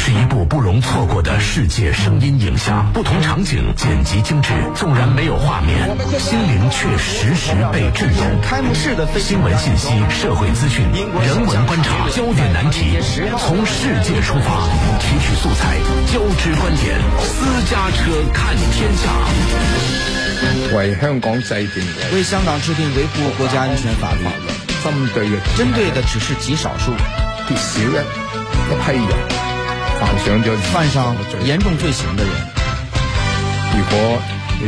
是一部不容错过的世界声音影像，不同场景剪辑精致，纵然没有画面，心灵却时时被震动。开幕式的新闻信息、社会资讯、人文观察、焦点难题，从世界出发，提取素材，交织观点，私家车看天下。为香港制定为香港制定维护国家安全法律，针对嘅针对的只是极少数，极少一一批人犯上咗犯上严重罪行的人。如果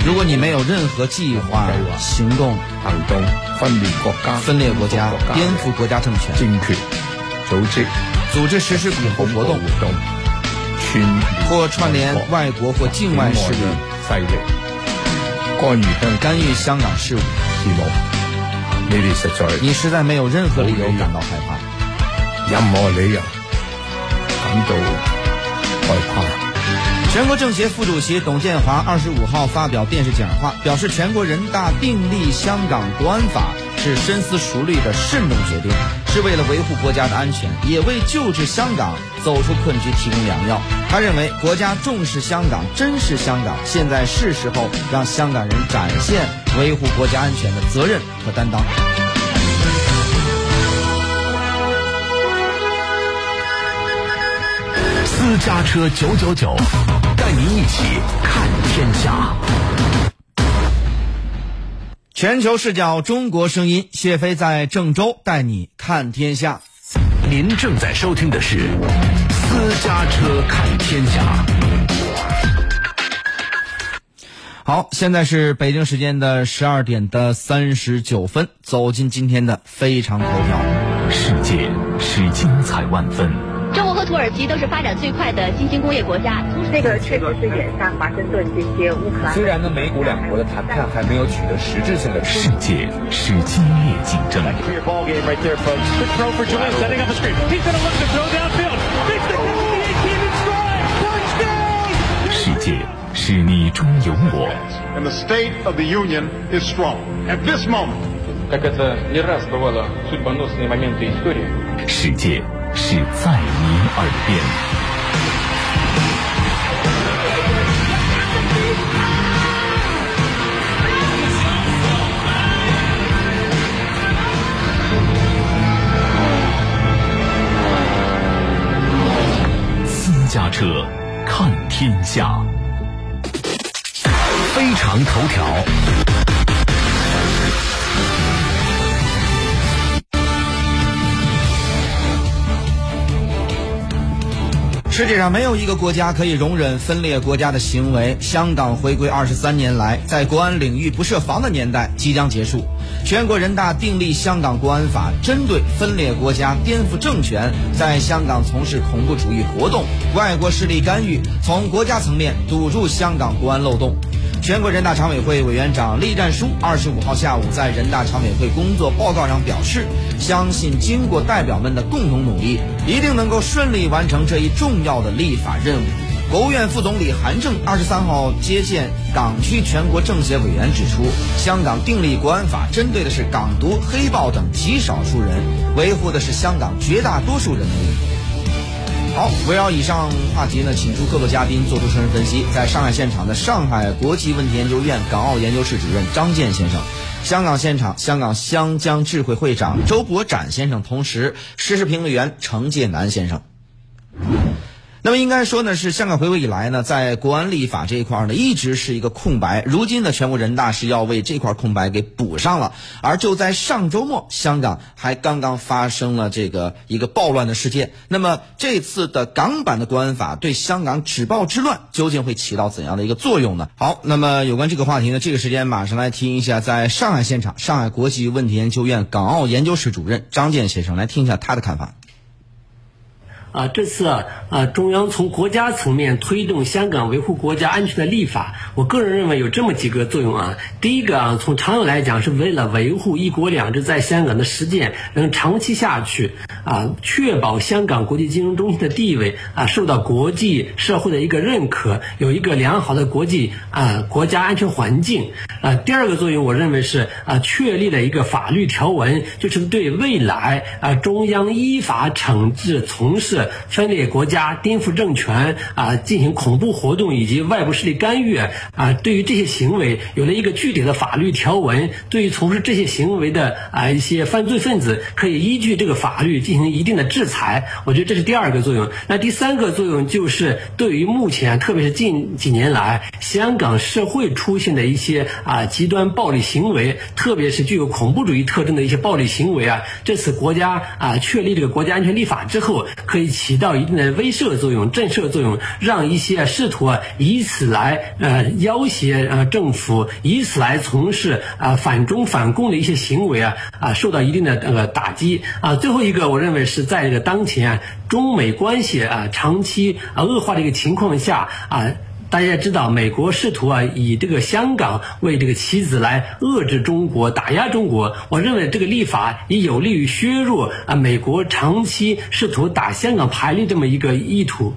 如果你没有任何计划、行动、行动分裂国家、分裂国家、颠覆国家政权、政权组织组织实施恐怖活动，活动，串或串联外国或境外势力势力干预香干预香港事务，事务，你哋实在你实在没有任何理由感到害怕。任何理由感到害怕。全国政协副主席董建华二十五号发表电视讲话，表示全国人大订立香港国安法是深思熟虑的慎重决定，是为了维护国家的安全，也为救治香港走出困局提供良药。他认为国家重视香港，珍视香港，现在是时候让香港人展现维护国家安全的责任和担当。私家车九九九，带您一起看天下。全球视角，中国声音，谢飞在郑州带你看天下。您正在收听的是《私家车看天下》。好，现在是北京时间的十二点的三十九分，走进今天的非常头条。世界是精彩万分。土耳其都是发展最快的新兴工业国家。这个确实是眼下华盛顿这些乌克兰。虽然呢，美股两国的谈判还没有取得实质性的。世界是激烈竞争。世界是你中有我。And the state of the union is strong at this moment. 世界是在你耳边。私家车看天下，非常头条。世界上没有一个国家可以容忍分裂国家的行为。香港回归二十三年来，在国安领域不设防的年代即将结束。全国人大订立香港国安法，针对分裂国家、颠覆政权，在香港从事恐怖主义活动、外国势力干预，从国家层面堵住香港国安漏洞。全国人大常委会委员长栗战书二十五号下午在人大常委会工作报告上表示，相信经过代表们的共同努力，一定能够顺利完成这一重要的立法任务。国务院副总理韩正二十三号接见港区全国政协委员指出，香港订立国安法针对的是港独、黑暴等极少数人，维护的是香港绝大多数人的利益。好，围绕以上话题呢，请出各个嘉宾做出深入分析。在上海现场的上海国际问题研究院港澳研究室主任张健先生，香港现场香港香江智慧会长周博展先生，同时时事评论员程介南先生。那么应该说呢，是香港回归以来呢，在国安立法这一块呢，一直是一个空白。如今呢，全国人大是要为这块空白给补上了。而就在上周末，香港还刚刚发生了这个一个暴乱的事件。那么这次的港版的国安法对香港止暴制乱究竟会起到怎样的一个作用呢？好，那么有关这个话题呢，这个时间马上来听一下，在上海现场，上海国际问题研究院港澳研究室主任张健先生来听一下他的看法。啊，这次啊，啊，中央从国家层面推动香港维护国家安全的立法，我个人认为有这么几个作用啊。第一个啊，从长远来讲，是为了维护“一国两制”在香港的实践能长期下去，啊，确保香港国际金融中心的地位啊受到国际社会的一个认可，有一个良好的国际啊国家安全环境。啊，第二个作用，我认为是啊，确立了一个法律条文，就是对未来啊中央依法惩治从事。分裂国家、颠覆政权啊，进行恐怖活动以及外部势力干预啊，对于这些行为有了一个具体的法律条文，对于从事这些行为的啊一些犯罪分子，可以依据这个法律进行一定的制裁。我觉得这是第二个作用。那第三个作用就是对于目前，特别是近几年来香港社会出现的一些啊极端暴力行为，特别是具有恐怖主义特征的一些暴力行为啊，这次国家啊确立这个国家安全立法之后，可以起到一定的威慑作用、震慑作用，让一些试图以此来呃要挟呃政府，以此来从事啊反中反共的一些行为啊啊受到一定的呃打击啊。最后一个，我认为是在这个当前中美关系啊长期啊恶化的一个情况下啊。大家知道，美国试图啊以这个香港为这个棋子来遏制中国、打压中国。我认为这个立法也有利于削弱啊美国长期试图打香港牌的这么一个意图。